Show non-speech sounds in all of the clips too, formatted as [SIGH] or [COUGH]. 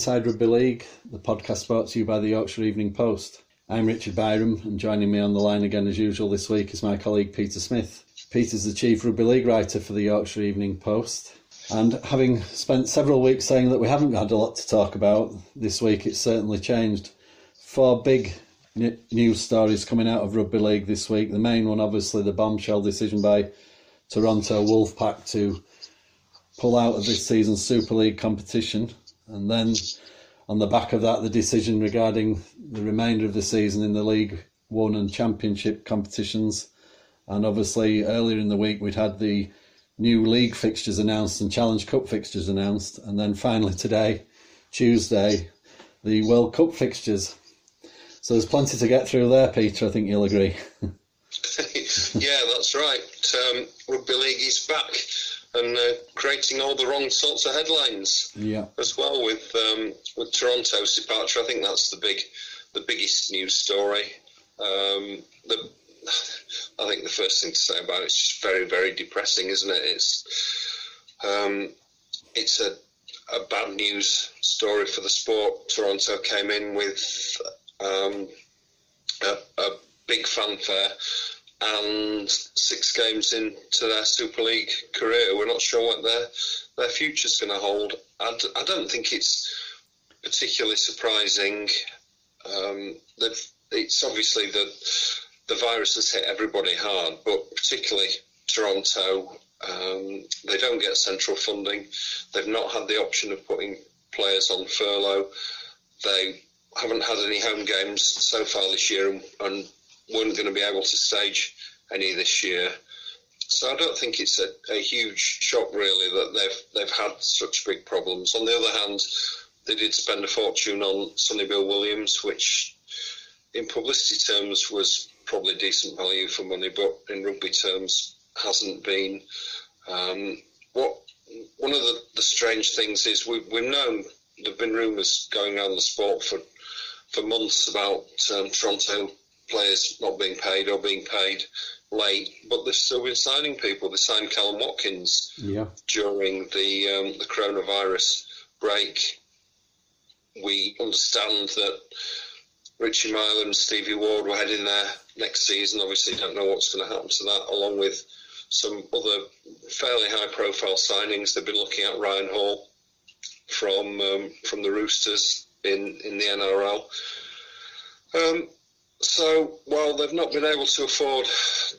Inside Rugby League, the podcast brought to you by the Yorkshire Evening Post. I'm Richard Byram, and joining me on the line again as usual this week is my colleague Peter Smith. Peter's the chief rugby league writer for the Yorkshire Evening Post. And having spent several weeks saying that we haven't had a lot to talk about, this week it's certainly changed. Four big news stories coming out of rugby league this week. The main one, obviously, the bombshell decision by Toronto Wolfpack to pull out of this season's Super League competition. And then on the back of that, the decision regarding the remainder of the season in the League One and Championship competitions and obviously, earlier in the week, we'd had the new league fixtures announced and Challenge Cup fixtures announced. And then finally, today, Tuesday, the World Cup fixtures. So there's plenty to get through there, Peter. I think you'll agree. [LAUGHS] [LAUGHS] yeah, that's right. Um, rugby league is back and uh, creating all the wrong sorts of headlines. Yeah. As well with um, with Toronto's departure, I think that's the big, the biggest news story. Um, the [SIGHS] I think the first thing to say about it is just very, very depressing, isn't it? It's um, it's a, a bad news story for the sport. Toronto came in with um, a, a big fanfare and six games into their Super League career, we're not sure what their their future's going to hold. I d- I don't think it's particularly surprising. Um, it's obviously that the virus has hit everybody hard, but particularly Toronto. Um, they don't get central funding. They've not had the option of putting players on furlough. They haven't had any home games so far this year and, and weren't going to be able to stage any this year. So I don't think it's a, a huge shock really that they've they've had such big problems. On the other hand, they did spend a fortune on Sonny Bill Williams, which in publicity terms was probably decent value for money, but in rugby terms hasn't been. Um, what one of the, the strange things is we, we've known there've been rumours going around the sport for for months about um, Toronto players not being paid or being paid late, but they've still been signing people. They signed Kallum Watkins yeah. during the um, the coronavirus break. We understand that Richie Myler and Stevie Ward were heading there next season. Obviously, don't know what's going to happen to that, along with some other fairly high-profile signings. They've been looking at Ryan Hall from um, from the Roosters in in the NRL. Um, so while they've not been able to afford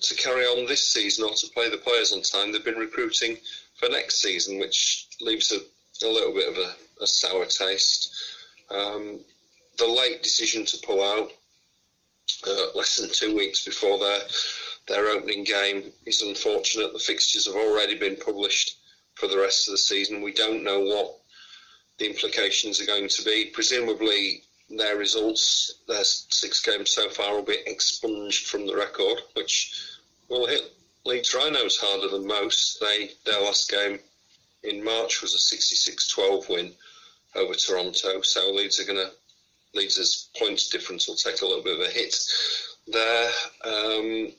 to carry on this season or to play the players on time, they've been recruiting for next season, which leaves a, a little bit of a, a sour taste. Um, the late decision to pull out uh, less than two weeks before their their opening game is unfortunate. The fixtures have already been published for the rest of the season. We don't know what the implications are going to be. Presumably, their results, their six games so far, will be expunged from the record, which will hit Leeds Rhinos harder than most. They their last game in March was a 66-12 win over Toronto, so Leeds are going to Leeds' points difference will take a little bit of a hit there. Um,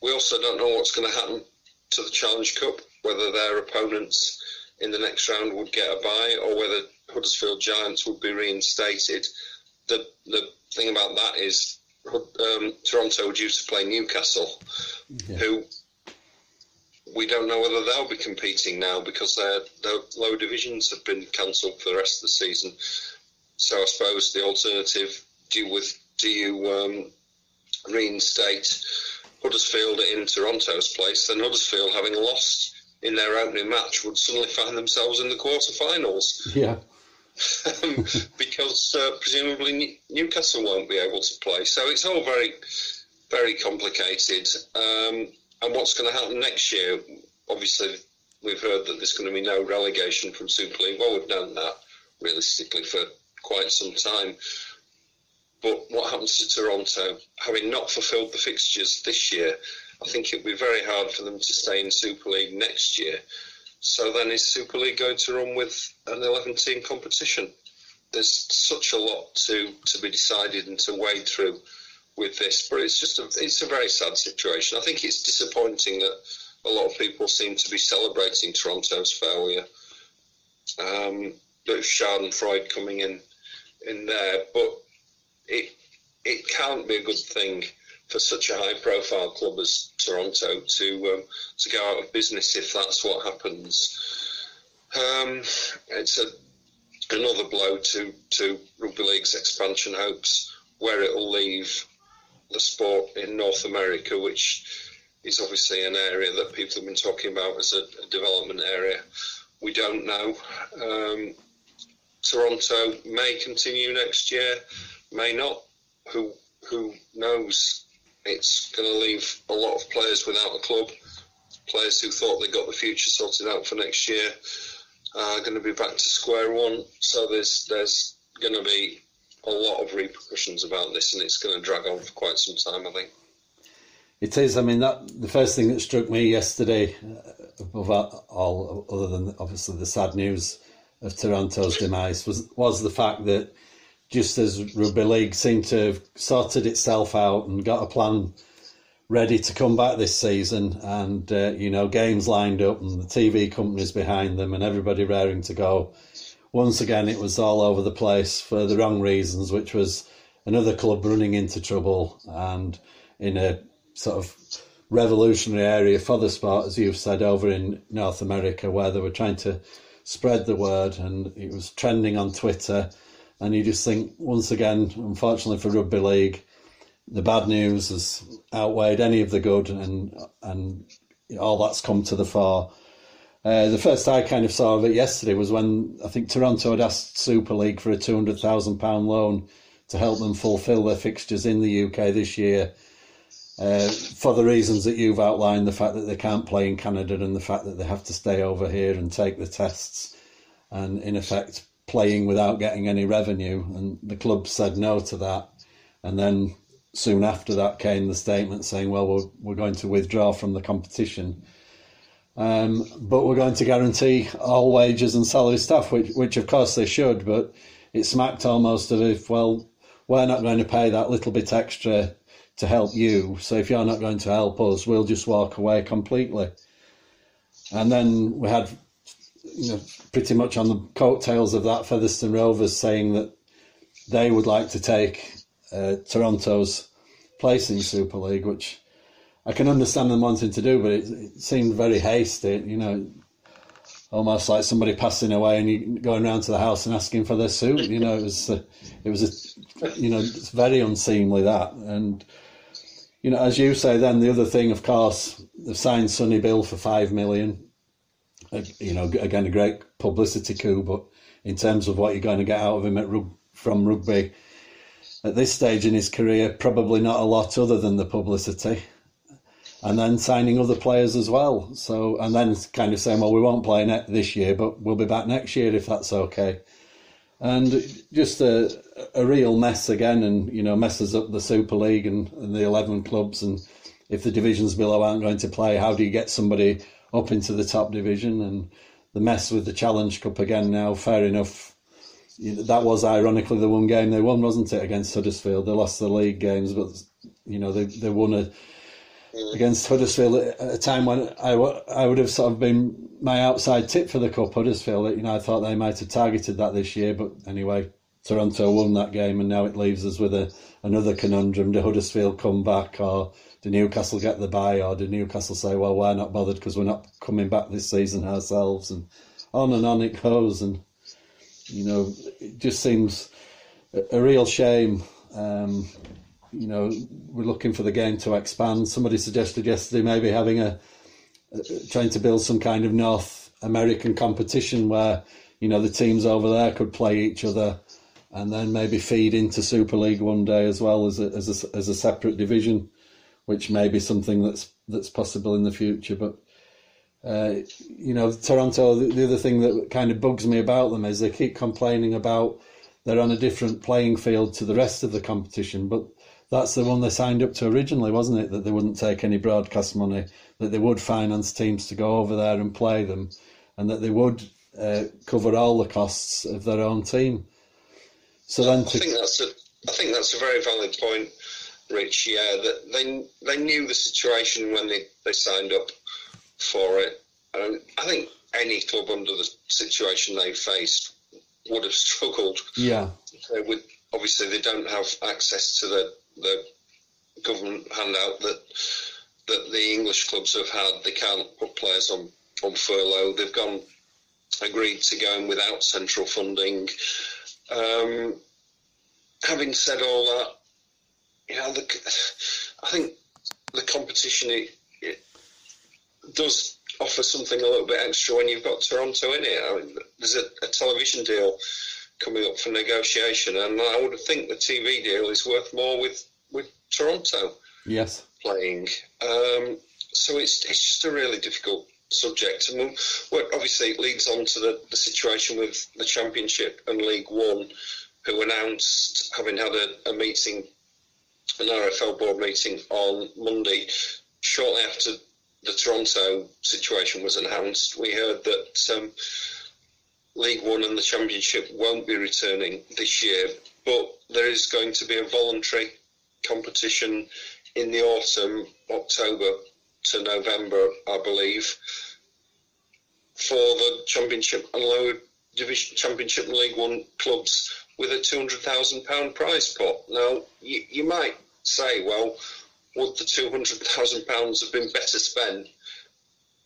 we also don't know what's going to happen to the Challenge Cup, whether their opponents in the next round would get a bye or whether Huddersfield Giants would be reinstated. The the thing about that is um, Toronto would due to play Newcastle, yeah. who we don't know whether they'll be competing now because their, their lower divisions have been cancelled for the rest of the season. So I suppose the alternative: do you with do you um, reinstate Huddersfield in Toronto's place? Then Huddersfield, having lost in their opening match, would suddenly find themselves in the quarterfinals. Yeah. Um, because uh, presumably Newcastle won't be able to play. So it's all very, very complicated. Um, and what's going to happen next year? Obviously, we've heard that there's going to be no relegation from Super League. Well, we've known that realistically for quite some time. But what happens to Toronto, having not fulfilled the fixtures this year, I think it'll be very hard for them to stay in Super League next year. So then is Super League going to run with an 11 team competition? There's such a lot to, to be decided and to wade through with this, but it's just a, it's a very sad situation. I think it's disappointing that a lot of people seem to be celebrating Toronto's failure. Um, bit of Schadenfreude coming in in there, but it it can't be a good thing for such a high profile club as Toronto to um, to go out of business if that's what happens. Um, it's a, another blow to, to rugby league's expansion hopes, where it will leave the sport in North America, which is obviously an area that people have been talking about as a, development area. We don't know. Um, Toronto may continue next year, may not. Who who knows? It's going to leave a lot of players without a club. Players who thought they got the future sorted out for next year are going to be back to square one. So there's there's going to be a lot of repercussions about this, and it's going to drag on for quite some time. I think. It is. I mean, that the first thing that struck me yesterday, uh, above all, other than obviously the sad news of Toronto's demise, was was the fact that just as rugby league seemed to have sorted itself out and got a plan ready to come back this season, and uh, you know games lined up and the TV companies behind them and everybody raring to go. Once again, it was all over the place for the wrong reasons, which was another club running into trouble and in a sort of revolutionary area for the sport, as you've said, over in North America, where they were trying to spread the word and it was trending on Twitter and you just think, once again, unfortunately for rugby league, the bad news has outweighed any of the good, and and all that's come to the fore. Uh, the first I kind of saw of it yesterday was when I think Toronto had asked Super League for a two hundred thousand pound loan to help them fulfil their fixtures in the UK this year. Uh, for the reasons that you've outlined, the fact that they can't play in Canada and the fact that they have to stay over here and take the tests, and in effect playing without getting any revenue, and the club said no to that. And then soon after that came the statement saying, "Well, we're, we're going to withdraw from the competition." Um, but we're going to guarantee all wages and salary staff, which, which of course they should, but it smacked almost of if, well, we're not going to pay that little bit extra to help you, so if you're not going to help us, we'll just walk away completely. And then we had you know, pretty much on the coattails of that, Featherstone Rovers saying that they would like to take uh, Toronto's place in Super League, which I can understand them wanting to do, but it, it seemed very hasty. You know, almost like somebody passing away and you going around to the house and asking for their suit. You know, it was uh, it was a, you know it's very unseemly that and. You know, as you say, then the other thing, of course, they've signed Sonny Bill for five million you know, again, a great publicity coup, but in terms of what you're going to get out of him at from rugby at this stage in his career, probably not a lot other than the publicity. And then signing other players as well. So, and then kind of saying, well, we won't play net this year, but we'll be back next year if that's okay. And just a, a real mess again, and you know, messes up the Super League and, and the 11 clubs. And if the divisions below aren't going to play, how do you get somebody up into the top division and the mess with the Challenge Cup again now. Fair enough. That was ironically the one game they won, wasn't it, against Huddersfield? They lost the league games, but you know they they won a, mm. against Huddersfield at a time when I, I would have sort of been my outside tip for the cup. Huddersfield, you know, I thought they might have targeted that this year, but anyway, Toronto won that game, and now it leaves us with a another conundrum: do Huddersfield come back, or do Newcastle get the bye, or do Newcastle say, well, we're not bothered because we're not coming back this season ourselves, and on and on it goes, and you know, it just seems a, a real shame. Um, you know, we're looking for the game to expand. Somebody suggested yesterday maybe having a, a trying to build some kind of North American competition where you know the teams over there could play each other and then maybe feed into Super League one day as well as a, as a, as a separate division, which may be something that's that's possible in the future. But uh, you know, Toronto. The, the, other thing that kind of bugs me about them is they keep complaining about they're on a different playing field to the rest of the competition, but that's the one they signed up to originally, wasn't it? That they wouldn't take any broadcast money, that they would finance teams to go over there and play them, and that they would uh, cover all the costs of their own team. So then, to... I think that's a, I think that's a very valid point, Rich. Yeah, that they they knew the situation when they, they signed up for it. And I think any club under the situation they faced would have [LAUGHS] struggled. Yeah. Uh, with obviously they don't have access to the the government handout that that the English clubs have had. They can't put players on on furlough. They've gone agreed to going without central funding. Um, having said all that, you know, the, I think the competition it, it does offer something a little bit extra when you've got Toronto in it. I mean, there's a, a, television deal coming up for negotiation, and I would think the TV deal is worth more with, with Toronto. Yes, playing. Um, so it's it's just a really difficult subject, and well, obviously it leads on to the, the situation with the Championship and League One, who announced having had a, a meeting, an RFL board meeting on Monday, shortly after the Toronto situation was announced, we heard that um, League One and the Championship won't be returning this year, but there is going to be a voluntary competition in the autumn, October to November, I believe, for the Championship and Lower Division Championship and League One clubs with a two hundred thousand pound prize pot. Now, you, you might say, well, would the two hundred thousand pounds have been better spent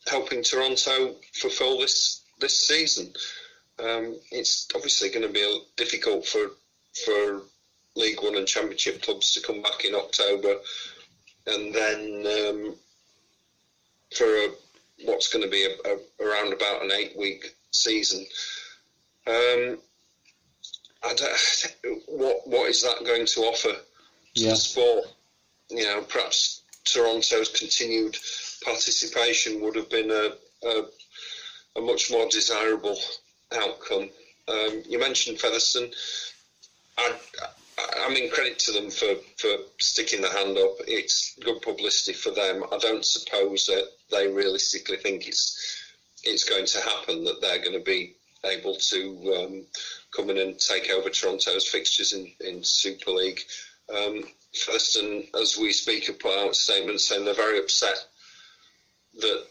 helping Toronto fulfil this this season? Um, it's obviously going to be difficult for for League One and Championship clubs to come back in October, and then um, for a, what's going to be a, a, around about an eight week season. Um, [SIGHS] what what is that going to offer to yeah. the sport? You know, perhaps Toronto's continued participation would have been a, a, a much more desirable outcome. Um, you mentioned Featherstone. I, I mean, credit to them for, for sticking the hand up. It's good publicity for them. I don't suppose that they realistically think it's it's going to happen that they're going to be able to um, come in and take over Toronto's fixtures in, in Super League. Um, Featherstone, as we speak, have put out a statement saying they're very upset that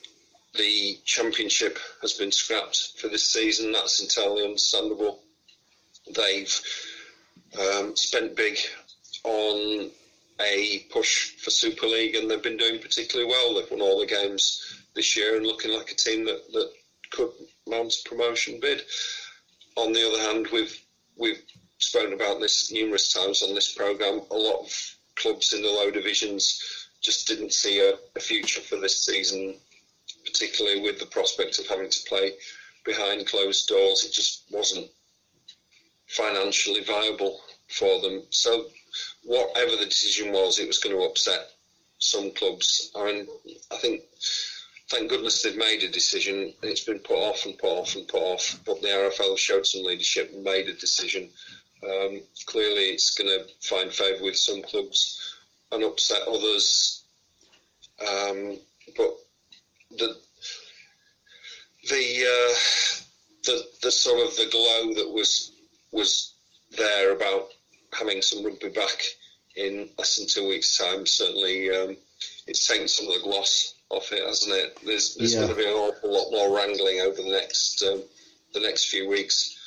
the championship has been scrapped for this season. That's entirely understandable. They've um, spent big on a push for Super League, and they've been doing particularly well. They've won all the games this year and looking like a team that, that could mount a promotion bid. On the other hand, we've we've spoken about this numerous times on this program. A lot of clubs in the low divisions just didn't see a, a future for this season, particularly with the prospect of having to play behind closed doors. It just wasn't financially viable for them. So, whatever the decision was, it was going to upset some clubs. I mean, I think, thank goodness they've made a decision. It's been put off and put off and put off, but the RFL showed some leadership and made a decision. Um, clearly, it's going to find favour with some clubs and upset others. Um, but the the uh, the the sort of the glow that was was there about having some rugby back in less than two weeks' time. Certainly, um, it's taken some of the gloss off it, hasn't it? There's, there's yeah. going to be an awful lot more wrangling over the next um, the next few weeks.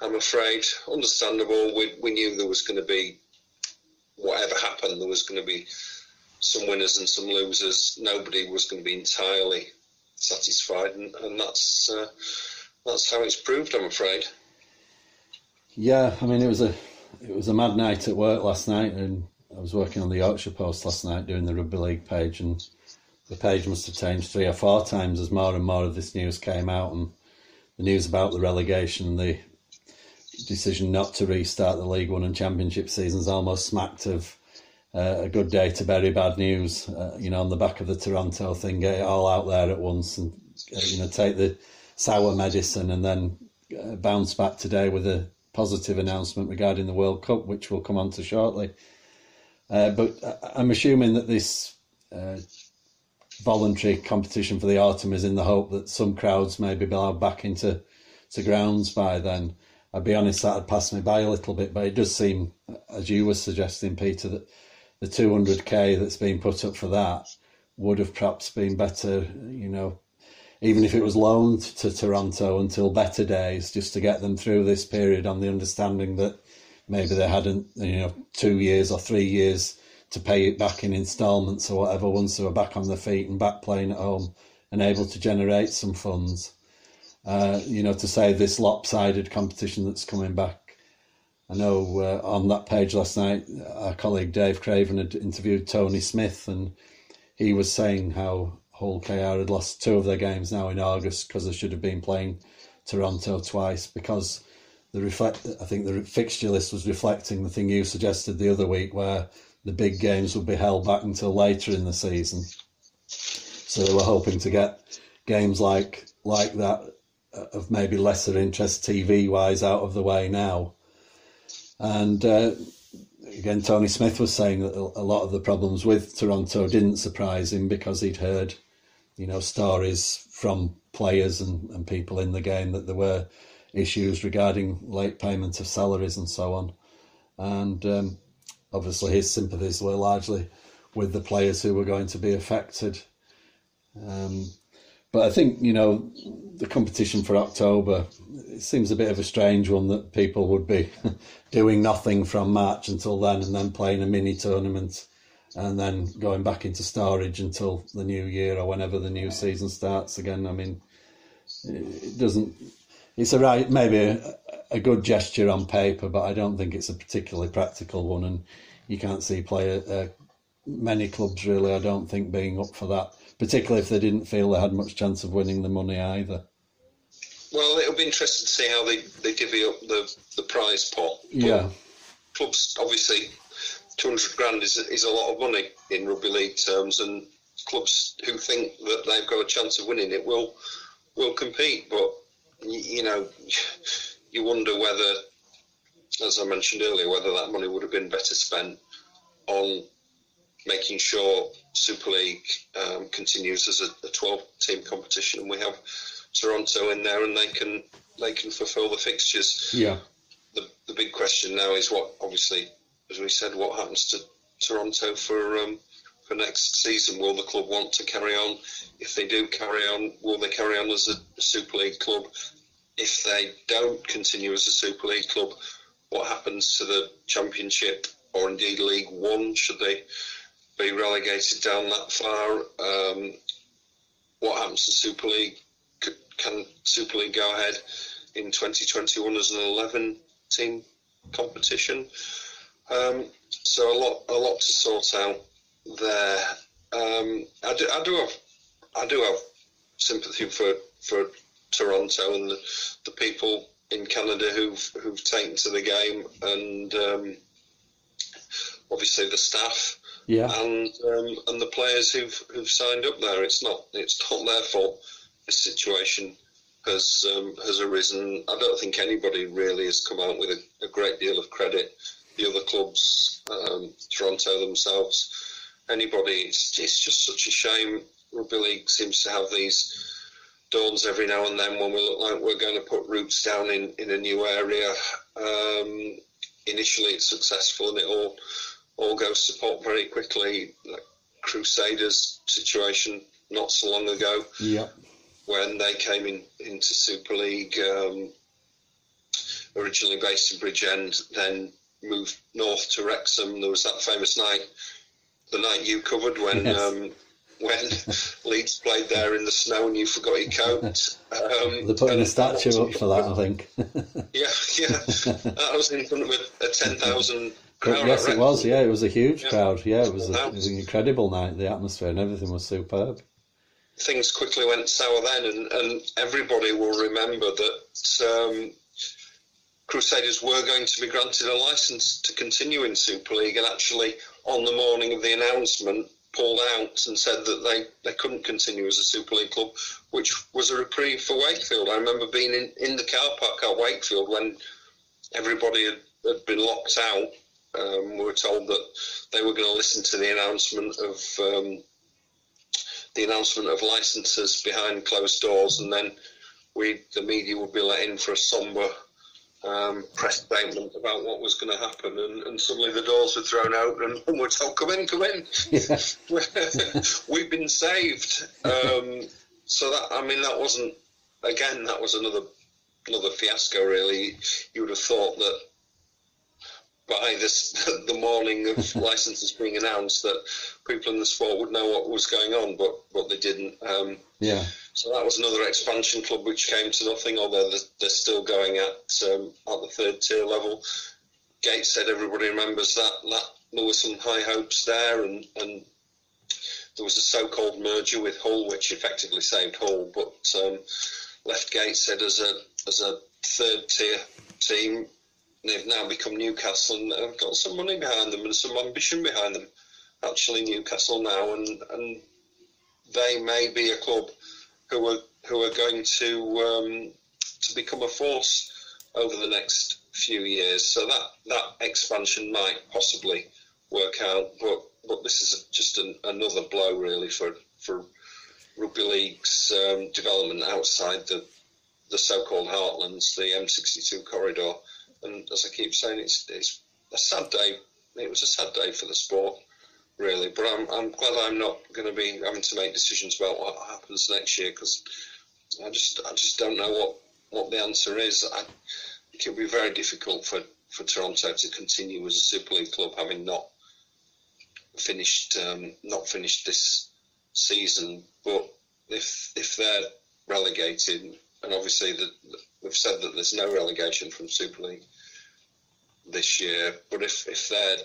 I'm afraid, understandable. We, we knew there was going to be whatever happened. There was going to be some winners and some losers. Nobody was going to be entirely satisfied, and, and that's uh, that's how it's proved. I'm afraid. Yeah, I mean it was a it was a mad night at work last night, and I was working on the Yorkshire Post last night doing the rugby league page, and the page must have changed three or four times as more and more of this news came out, and the news about the relegation, the decision not to restart the League One and Championship seasons almost smacked of uh, a good day to bury bad news. Uh, you know, on the back of the Toronto thing, get it all out there at once, and uh, you know, take the sour medicine, and then uh, bounce back today with a positive announcement regarding the World Cup, which we'll come on to shortly. Uh, but I'm assuming that this voluntary competition for the autumn is in the hope that some crowds may be allowed back into to grounds by then. I'd be honest, that had passed me by a little bit, but it does seem, as you were suggesting, Peter, that the 200k that's been put up for that would have perhaps been better, you know, even if it was loaned to Toronto until better days, just to get them through this period on the understanding that maybe they hadn't, you know, two years or three years to pay it back in instalments or whatever once they were back on their feet and back playing at home and able to generate some funds. Uh, you know, to say this lopsided competition that's coming back. I know uh, on that page last night, our colleague Dave Craven had interviewed Tony Smith, and he was saying how Hull KR had lost two of their games now in August because they should have been playing Toronto twice because the reflect. I think the fixture list was reflecting the thing you suggested the other week, where the big games would be held back until later in the season. So they were hoping to get games like like that uh, of maybe lesser interest TV wise out of the way now. And uh, again, Tony Smith was saying that a lot of the problems with Toronto didn't surprise him because he'd heard, you know, stories from players and, and people in the game that there were issues regarding late payment of salaries and so on. And um, obviously, his sympathies were largely with the players who were going to be affected. Um, but I think you know the competition for October it seems a bit of a strange one that people would be [LAUGHS] doing nothing from March until then, and then playing a mini tournament, and then going back into storage until the new year or whenever the new season starts again. I mean, it doesn't it's a right maybe a, a, good gesture on paper, but I don't think it's a particularly practical one, and you can't see player uh, many clubs really. I don't think being up for that, particularly if they didn't feel they had much chance of winning the money either. Well, it'll be interesting to see how they, they divvy up the, the prize pot. But yeah. Clubs, obviously, 200 grand is, is a lot of money in rugby league terms, and clubs who think that they've got a chance of winning it will will compete. But you know, [LAUGHS] you wonder whether, as I mentioned earlier, whether that money would have been better spent on making sure Super League um, continues as a, a 12 team competition and we have Toronto in there and they can they can fulfil the fixtures. Yeah. The, the big question now is what, obviously, as we said, what happens to Toronto for um, for next season? Will the club want to carry on? If they do carry on, will they carry on as a Super League club? If they don't continue as a Super League club, what happens to the Championship or indeed League One? Should they be relegated down that far? Um, what happens to Super League? Can Super League go ahead in 2021 as an 11 team competition? Um, so a lot, a lot to sort out there. Um, I, do, I do have I do have sympathy for for Toronto and the, the people in Canada who've who've taken to the game and um, obviously the staff yeah. and um, and the players who've who've signed up there. It's not it's not their fault. This situation has um, has arisen. I don't think anybody really has come out with a, a great deal of credit. The other clubs, um, Toronto themselves, anybody. It's, it's just such a shame. Rugby league seems to have these dawns every now and then when we look like we're going to put roots down in, in a new area. Um, initially, it's successful and it all all goes to pot very quickly. Like Crusaders situation not so long ago. Yeah. When they came in into Super League, um, originally based in Bridgend, then moved north to Wrexham. There was that famous night the night you covered when yes. um, when Leeds played there in the snow and you forgot your coat. Um, They're putting a statue up for that, I think. [LAUGHS] yeah, yeah. That was in front of a, a 10,000 crowd. Yes, it was. Yeah, it was a huge yeah. crowd. Yeah, it was, a, it was an incredible night. The atmosphere and everything was superb. Things quickly went sour then, and, and everybody will remember that um, Crusaders were going to be granted a license to continue in Super League, and actually, on the morning of the announcement, pulled out and said that they, they couldn't continue as a Super League club, which was a reprieve for Wakefield. I remember being in, in the car park at Wakefield when everybody had, had been locked out. Um, we were told that they were going to listen to the announcement of um, the announcement of licenses behind closed doors, and then we the media would be let in for a sombre um, press statement about what was going to happen, and, and, suddenly the doors were thrown open, and we're told, "Come in, come in, yeah. [LAUGHS] we've been saved." Um, so that I mean that wasn't again that was another another fiasco. Really, you would have thought that by this [LAUGHS] the morning of [LAUGHS] licenses being announced that people in the sport would know what was going on, but but they didn't. Um, yeah. So that was another expansion club which came to nothing, although they're, they're still going at um, at the third tier level. Gateshead everybody remembers that that there were some high hopes there, and and there was a so-called merger with Hull, which effectively saved Hull, but um, left Gateshead as a as a third tier team. They've now become Newcastle and have got some money behind them and some ambition behind them. Actually, Newcastle now, and and they may be a club who are who are going to um, to become a force over the next few years. So that that expansion might possibly work out, but but this is just an, another blow really for for rugby league's um, development outside the the so-called heartlands, the M62 corridor. And as I keep saying, it's it's a sad day. It was a sad day for the sport, really. But I'm I'm glad I'm not going to be having to make decisions about what happens next year because I just I just don't know what what the answer is. I it'll be very difficult for for Toronto to continue as a Super League club, having not finished um, not finished this season. But if if they're relegated, and obviously the, we've said that there's no relegation from Super League this year, but if if they're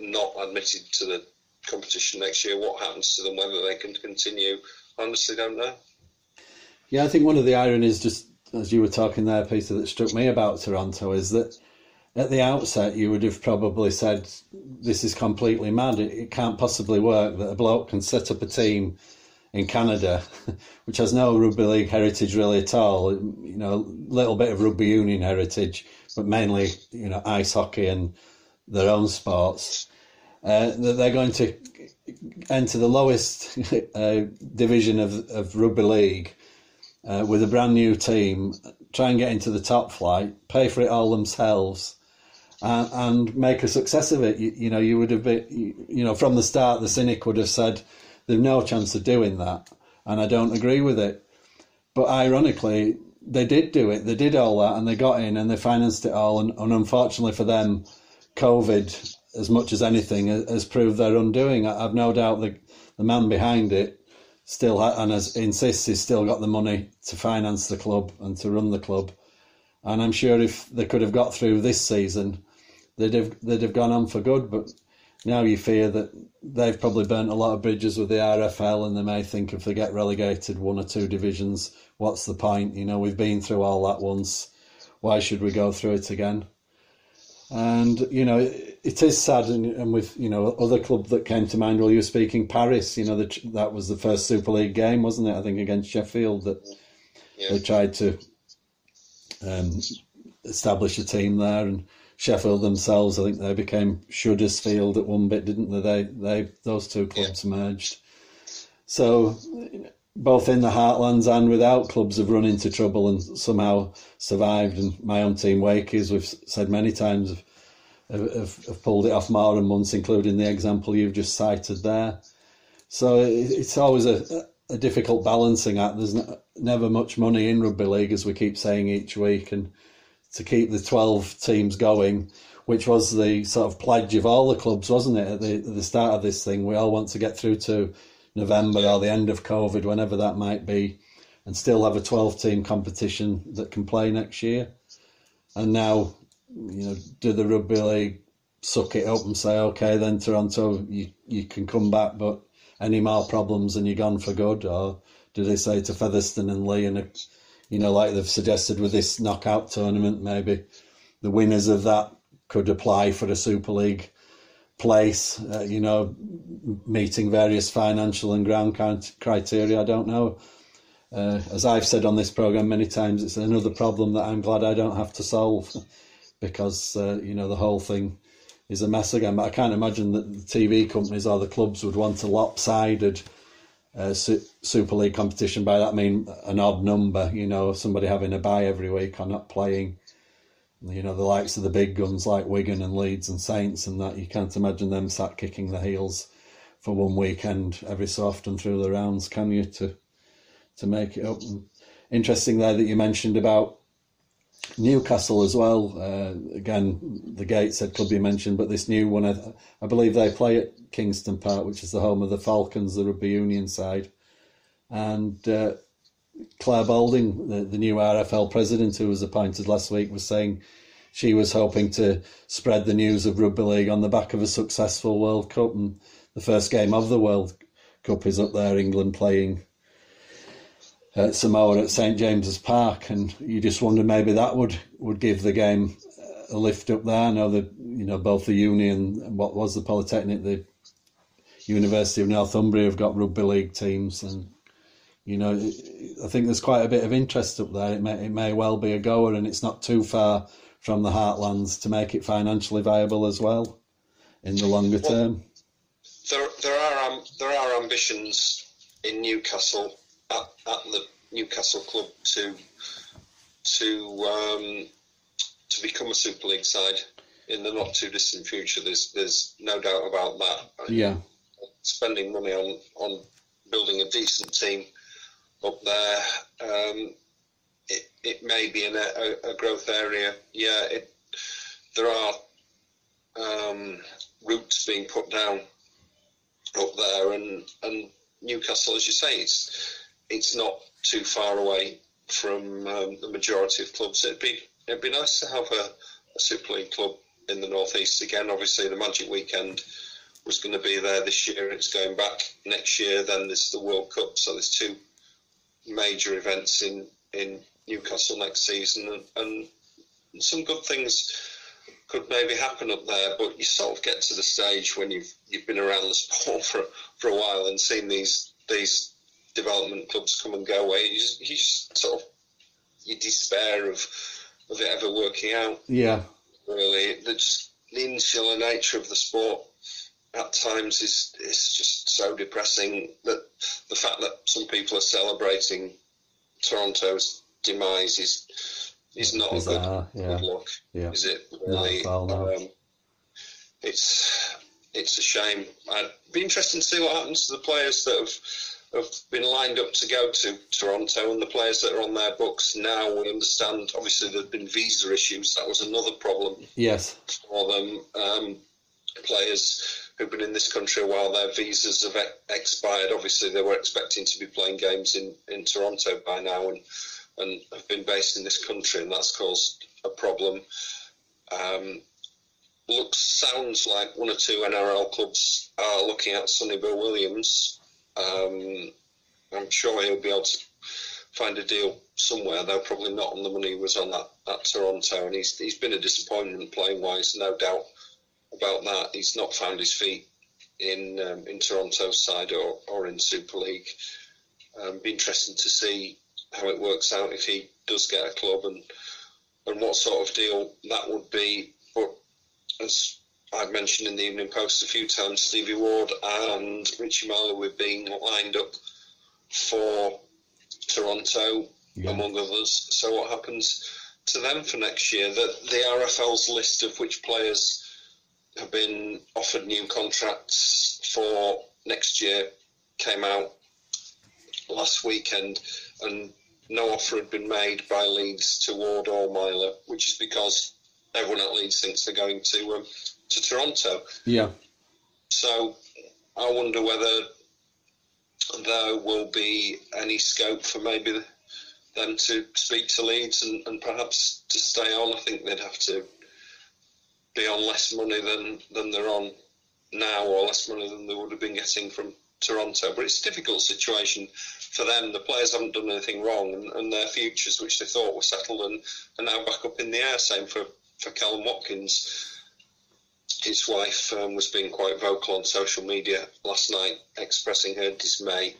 not admitted to the competition next year, what happens to them? Whether they can continue, I honestly don't know. Yeah, I think one of the ironies, just as you were talking there, Peter, that struck me about Toronto is that at the outset, you would have probably said, "This is completely mad. It, it, can't possibly work that a bloke can set up a team in Canada, [LAUGHS] which has no rugby league heritage really at all. You know, a little bit of rugby union heritage, but mainly you know ice hockey and their own sports. Uh, that they're going to enter the lowest [LAUGHS] uh, division of of rugby league." Uh, with a brand new team, try and get into the top flight, pay for it all themselves, and, and make a success of it. You, you, know, you would have been, you know, from the start, the cynic would have said, "There's no chance of doing that," and I don't agree with it. But ironically, they did do it. They did all that, and they got in, and they financed it all. And, and unfortunately for them, COVID, as much as anything, has proved their undoing. I, have no doubt that the man behind it still ha- and as insists he's still got the money to finance the club and to run the club. And I'm sure if they could have got through this season, they'd have they'd have gone on for good. But now you fear that they've probably burnt a lot of bridges with the RFL, and they may think if they get relegated one or two divisions, what's the point? You know, we've been through all that once. Why should we go through it again? And you know, it, it is sad, and, and, with you know other club that came to mind while you were speaking, Paris. You know, the, that was the first Super League game, wasn't it? I think against Sheffield that yeah. they tried to um, establish a team there, and Sheffield themselves, I think they became Shuddersfield at one bit, didn't they? They, they those two clubs yeah. merged. So both in the heartlands and without clubs have run into trouble and somehow survived. And my own team, Wakeys, we've said many times, have, have, have pulled it off more than once, including the example you've just cited there. So it's always a, a difficult balancing act. There's never much money in rugby league, as we keep saying each week, and to keep the 12 teams going, which was the sort of pledge of all the clubs, wasn't it? At the, at the start of this thing, we all want to get through to November or the end of COVID, whenever that might be, and still have a 12 team competition that can play next year. And now, you know, do the rugby league suck it up and say, okay, then Toronto, you, you can come back, but any more problems and you're gone for good? Or do they say to Featherstone and Leigh and you know, like they've suggested with this knockout tournament, maybe the winners of that could apply for a Super League place, uh, you know, meeting various financial and ground criteria. I don't know. Uh, as I've said on this program many times, it's another problem that I'm glad I don't have to solve [LAUGHS] because, uh, you know, the whole thing is a mess again. But I can't imagine that the TV companies or the clubs would want a lopsided uh, Super League competition. By that I mean an odd number, you know, somebody having a bye every week or not playing. You know, the likes of the big guns like Wigan and Leeds and Saints and that, you can't imagine them sat kicking the heels for one weekend every so often through the rounds, can you, to to make it up. And interesting there that you mentioned about Newcastle as well. Uh, again, the Gateshead could be mentioned, but this new one, I, I, believe they play at Kingston Park, which is the home of the Falcons, the rugby union side. And uh, Clare Balding, the, the new RFL president who was appointed last week, was saying she was hoping to spread the news of rugby league on the back of a successful World Cup. And the first game of the World Cup is up there, England playing at Samoa at St James's Park, and you just wonder maybe that would, would give the game a lift up there. I know that you know both the Union and what was the Polytechnic, the University of Northumbria have got rugby league teams, and you know I think there's quite a bit of interest up there. It may it may well be a goer, and it's not too far from the heartlands to make it financially viable as well in the longer well, term. There there are um, there are ambitions in Newcastle at, at the Newcastle club to to um, to become a Super League side in the not too distant future. There's there's no doubt about that. Yeah, spending money on on building a decent team up there. Um, it, it may be in a, a, growth area. Yeah, it, there are um, roots being put down up there, and and Newcastle, as you say, it's it's not too far away from um, the majority of clubs. It'd be it'd be nice to have a, a Super League club in the northeast again. Obviously, the Magic Weekend was going to be there this year. It's going back next year. Then there's the World Cup. So there's two major events in in Newcastle next season, and, and some good things could maybe happen up there. But you sort of get to the stage when you've you've been around the sport [LAUGHS] for for a while and seen these these development clubs come and go away. You just, you just sort of you despair of of it ever working out. Yeah, really, the, just the insular nature of the sport at times is is just so depressing that the fact that some people are celebrating Toronto's demise is is not a good, yeah. good look, yeah. is it? Really, no. um, it's it's a shame. I'd be interested to see what happens to the players that have have been lined up to go to Toronto, and the players that are on their books now, we understand. Obviously, there've been visa issues. That was another problem. Yes. For them, um, players who've been in this country a while, their visas have expired. Obviously, they were expecting to be playing games in, in Toronto by now, and and have been based in this country, and that's caused a problem. Um, looks sounds like one or two NRL clubs are looking at Sonny Bill Williams um, I'm sure he'll be able to find a deal somewhere, though probably not on the money he was on at, at Toronto. And he's he's been a disappointment playing wise, no doubt about that. He's not found his feet in um, in Toronto's side or, or in Super League. Um, be interesting to see how it works out if he does get a club and and what sort of deal that would be. But as I've mentioned in the Evening Post a few times, Stevie Ward and Richie Myler were being lined up for Toronto, yeah. among others. So what happens to them for next year? The, the RFL's list of which players have been offered new contracts for next year came out last weekend, and no offer had been made by Leeds to Ward or Myler, which is because everyone at Leeds thinks they're going to um, to Toronto. Yeah. So I wonder whether there will be any scope for maybe them to speak to Leeds and, and perhaps to stay on. I think they'd have to be on less money than, than they're on now, or less money than they would have been getting from Toronto. But it's a difficult situation for them. The players haven't done anything wrong, and, and their futures, which they thought were settled, and are now back up in the air. Same for for Kallum Watkins his wife um, was being quite vocal on social media last night, expressing her dismay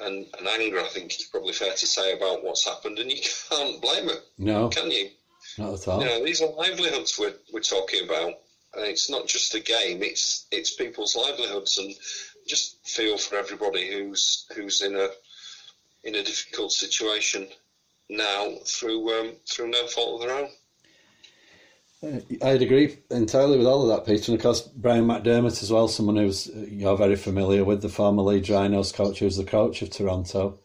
and, and, anger. I think it's probably fair to say about what's happened, and you can't blame her. No, can you? Not at all. You know, these are livelihoods we're, we're talking about. And it's not just a game; it's it's people's livelihoods, and just feel for everybody who's who's in a in a difficult situation now through um, through no fault of their own. I'd agree entirely with all of that, Peter. And of course, Brian McDermott as well, someone who's you're very familiar with, the former Leeds Rhinos coach, who's the coach of Toronto.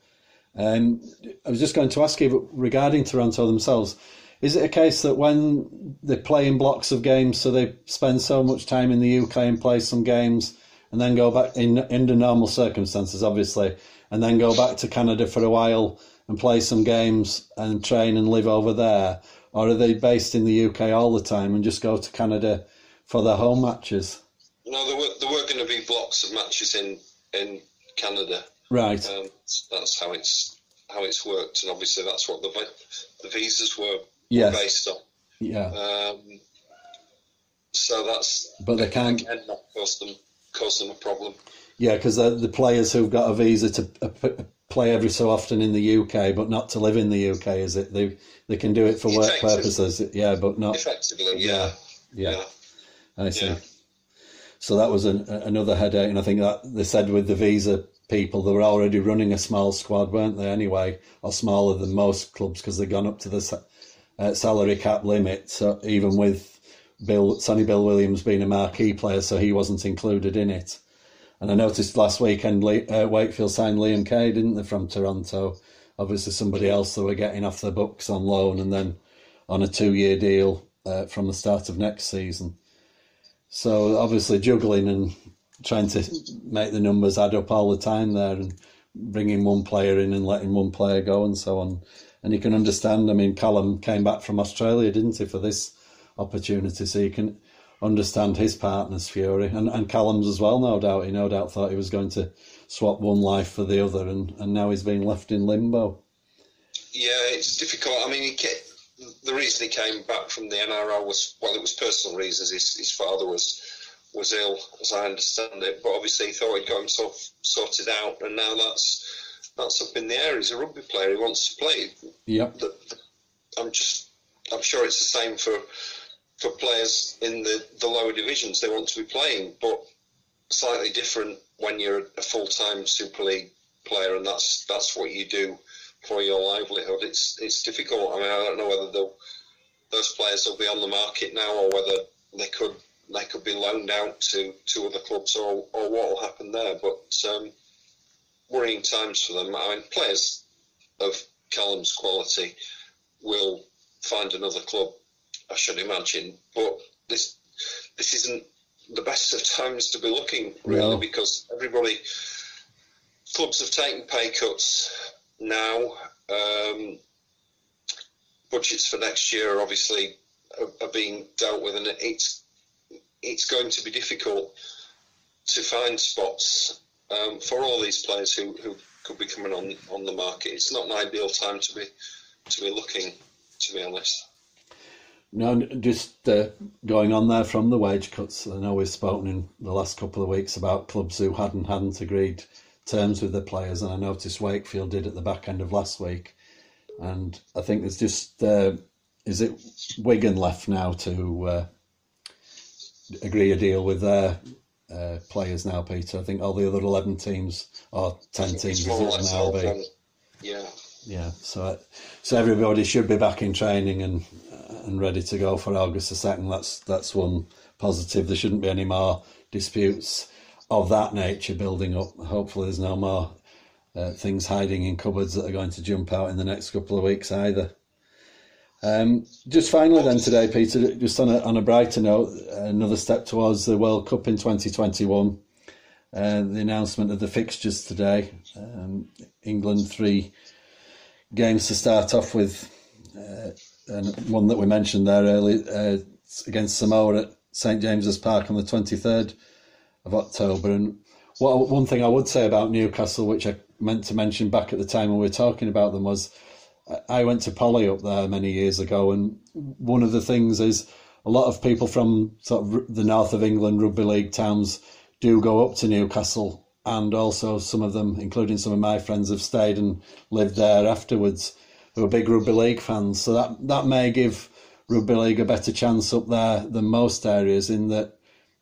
Um, I was just going to ask you regarding Toronto themselves. Is it a case that when they play in blocks of games, so they spend so much time in the UK and play some games, and then go back in under normal circumstances, obviously, and then go back to Canada for a while and play some games and train and live over there, or are they based in the UK all the time and just go to Canada for their home matches? No, there were there were going to be blocks of matches in in Canada. Right. Um, that's how it's how it's worked, and obviously that's what the the visas were, yes. based on. Yeah. Um, so that's but they can't again, not cause them cause them a problem. Yeah, because the the players who've got a visa to uh, play every so often in the UK, but not to live in the UK, is it? They they can do it for work purposes, yeah, but not effectively. Yeah, yeah, yeah. I see. Yeah. So that was an, another headache, and I think that they said with the visa people, they were already running a small squad, weren't they? Anyway, or smaller than most clubs because they've gone up to the uh, salary cap limit. So even with Bill, Sonny Bill Williams being a marquee player, so he wasn't included in it. And I noticed last weekend uh, Wakefield signed Liam Kay, didn't they, from Toronto? Obviously, somebody else they were getting off the books on loan and then on a two year deal uh, from the start of next season. So obviously, juggling and trying to make the numbers add up all the time there and bringing one player in and letting one player go and so on. And you can understand, I mean, Kallum came back from Australia, didn't he, for this opportunity? So you can understand his partner's fury and, and Kallum's as well, no doubt. He no doubt thought he was going to swap one life for the other, and, and now he's being left in limbo. Yeah, it's difficult. I mean, he the reason he came back from the NRL was well, it was personal reasons. His, his father was was ill, as I understand it, but obviously he thought he'd got himself sorted out, and now that's that's up in the air. He's a rugby player. He wants to play. Yep. I'm just I'm sure it's the same for for players in the, the lower divisions. They want to be playing, but slightly different when you're a full time Super League player, and that's that's what you do for your livelihood. It's it's difficult. I mean, I don't know whether those players will be on the market now, or whether they could they could be loaned out to, to other clubs, or or what will happen there. But um, worrying times for them. I mean, players of Kallum's quality will find another club I should imagine. But this this isn't the best of times to be looking really no. because everybody clubs have taken pay cuts now. Um, budgets for next year are obviously are, are, being dealt with, and it's it's going to be difficult to find spots um, for all these players who, who could be coming on on the market. It's not an ideal time to be to be looking, to be honest. No, just uh, going on there from the wage cuts. I know we've spoken in the last couple of weeks about clubs who hadn't hadn't agreed terms with the players, and I noticed Wakefield did at the back end of last week. And I think there's just uh, is it Wigan left now to uh, agree a deal with their uh, players now, Peter. I think all the other eleven teams or ten teams is it now be. Yeah. Yeah. So so everybody should be back in training and and ready to go for August the second. That's that's one positive. There shouldn't be any more disputes of that nature building up. Hopefully, there's no more uh, things hiding in cupboards that are going to jump out in the next couple of weeks either. Um, just finally, then today, Peter, just on a, on a brighter note, another step towards the World Cup in 2021. Uh, the announcement of the fixtures today. Um, England three games to start off with. Uh, and one that we mentioned there earlier uh, against Samoa at St James's Park on the 23rd of October. And what one thing I would say about Newcastle, which I meant to mention back at the time when we were talking about them, was I went to Poly up there many years ago, and one of the things is a lot of people from sort of the north of England rugby league towns do go up to Newcastle, and also some of them, including some of my friends, have stayed and lived there afterwards who are big rugby league fans. So that that may give rugby league a better chance up there than most areas. In that,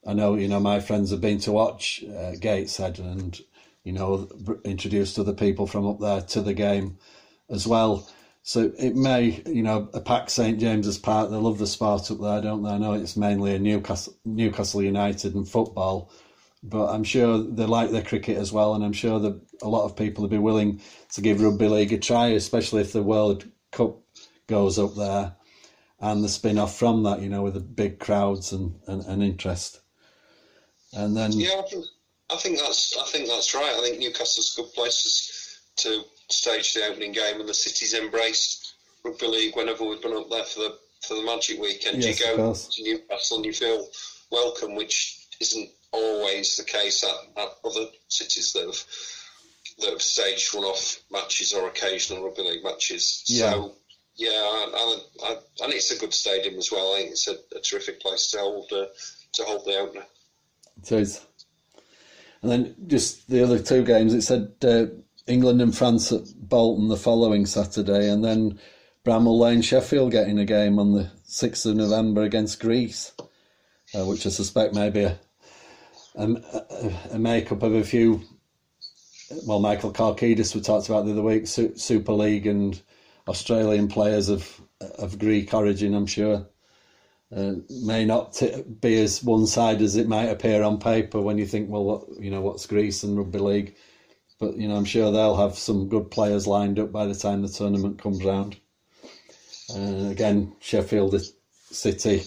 I know you know my friends have been to watch uh, Gateshead and you know introduced other people from up there to the game as well. So it may, you know, a packed St James's Park. They love the sport up there, don't they? I know it's mainly a Newcastle, Newcastle United and football, but I'm sure they like their cricket as well, and I'm sure that a lot of people would be willing to give rugby league a try, especially if the World Cup goes up there and the spin off from that, you know, with the big crowds and, and, and interest. And then yeah, I think, I think that's I think that's right. I think Newcastle's a good places to stage the opening game, and the city's embraced rugby league whenever we've been up there for the for the Magic Weekend. Yes, you go to Newcastle and you feel welcome, which isn't always the case at, at other cities that have that have staged one-off matches or occasional rugby league matches. Yeah. So yeah, I, I, I, and it's a good stadium as well. I think it's a, a terrific place to hold uh, to hold the opener. It is. And then just the other two games, it said uh, England and France at Bolton the following Saturday, and then Bramall Lane Sheffield getting a game on the 6th of November against Greece, uh, which I suspect may be a, a, a make-up of a few. Well, Michael Karkidis we talked about the other week, Super League and Australian players of of Greek origin, I'm sure. Uh, may not t- be as one-sided as it might appear on paper when you think, well, what you know, what's Greece and rugby league? But you know, I'm sure they'll have some good players lined up by the time the tournament comes round. Uh, again, Sheffield City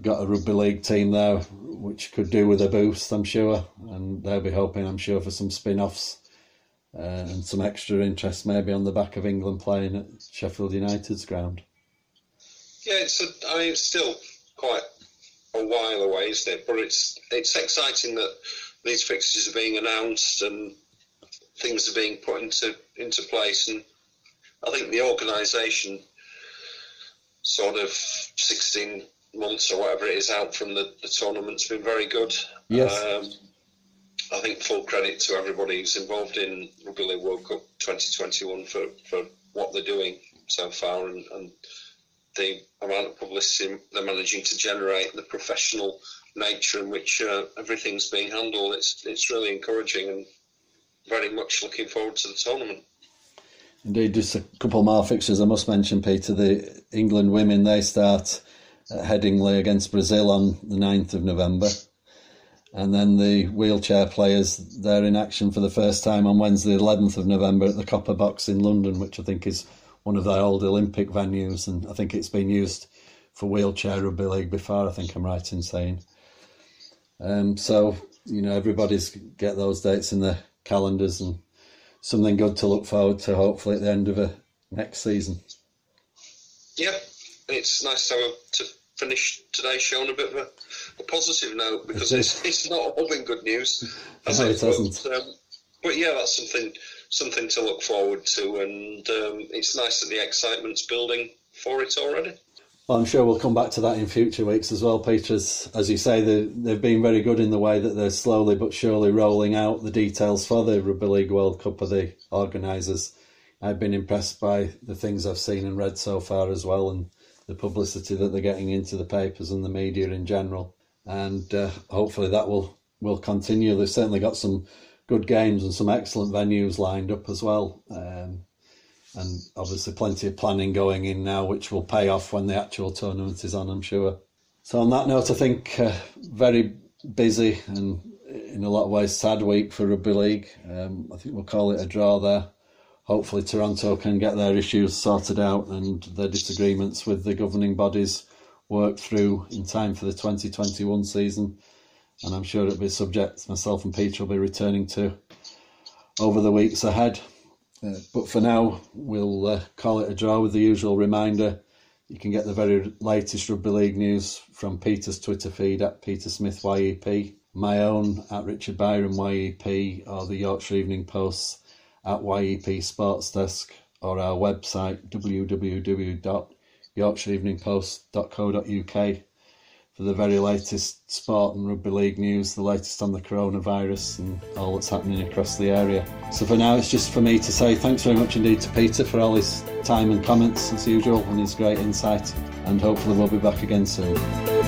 got a rugby league team there, which could do with a boost, I'm sure, and they'll be hoping, I'm sure, for some spin-offs uh, and some extra interest maybe on the back of England playing at Sheffield United's ground. Yeah, it's a, I mean, it's still quite a while away, isn't it? But it's it's exciting that these fixtures are being announced and things are being put into into place. And I think the organisation, sort of sixteen months or whatever it is out from the, the tournament's been very good. Yes. Um, I think full credit to everybody who's involved in Rugby League World Cup 2021 for, for what they're doing so far and, and the amount of publicity they're managing to generate, the professional nature in which uh, everything's being handled. It's it's really encouraging and very much looking forward to the tournament. Indeed, just a couple more fixtures I must mention, Peter. The England women they start at Headingley against Brazil on the 9th of November. And then the wheelchair players, they're in action for the first time on Wednesday, 11th of November at the Copper Box in London, which I think is one of the old Olympic venues. And I think it's been used for wheelchair rugby league before, I think I'm right in saying. Um, so, you know, everybody's get those dates in their calendars and something good to look forward to, hopefully, at the end of a next season. Yeah, it's nice to, have, to finish today's show on a bit of a, a positive note because it's, it's not all been good news. [LAUGHS] No, it, it hasn't. But, um, but, yeah, that's something something to look forward to, and um, it's nice that the excitement's building for it already. Well, I'm sure we'll come back to that in future weeks as well, Peter. As, as you say, they, they've been very good in the way that they're slowly but surely rolling out the details for the Rugby League World Cup of the organisers. I've been impressed by the things I've seen and read so far as well, and the publicity that they're getting into the papers and the media in general. And uh, hopefully that will, will continue. They've certainly got some good games and some excellent venues lined up as well. Um, and obviously plenty of planning going in now, which will pay off when the actual tournament is on, I'm sure. So on that note, I think uh, very busy and in a lot of ways sad week for rugby league. Um, I think we'll call it a draw there hopefully Toronto can get their issues sorted out and their disagreements with the governing bodies worked through in time for the 2021 season. And I'm sure it'll be a subject myself and Peter will be returning to over the weeks ahead. Uh, but for now, we'll uh, call it a draw with the usual reminder. You can get the very latest rugby league news from Peter's Twitter feed at Peter Smith YEP, my own at Richard Byram YEP, or the Yorkshire Evening Post at YEP Sports Desk or our website www.yorkshireeveningpost.co.uk for the very latest sport and rugby league news, the latest on the coronavirus and all that's happening across the area. So for now, it's just for me to say thanks very much indeed to Peter for all his time and comments as usual and his great insight, and hopefully we'll be back again soon.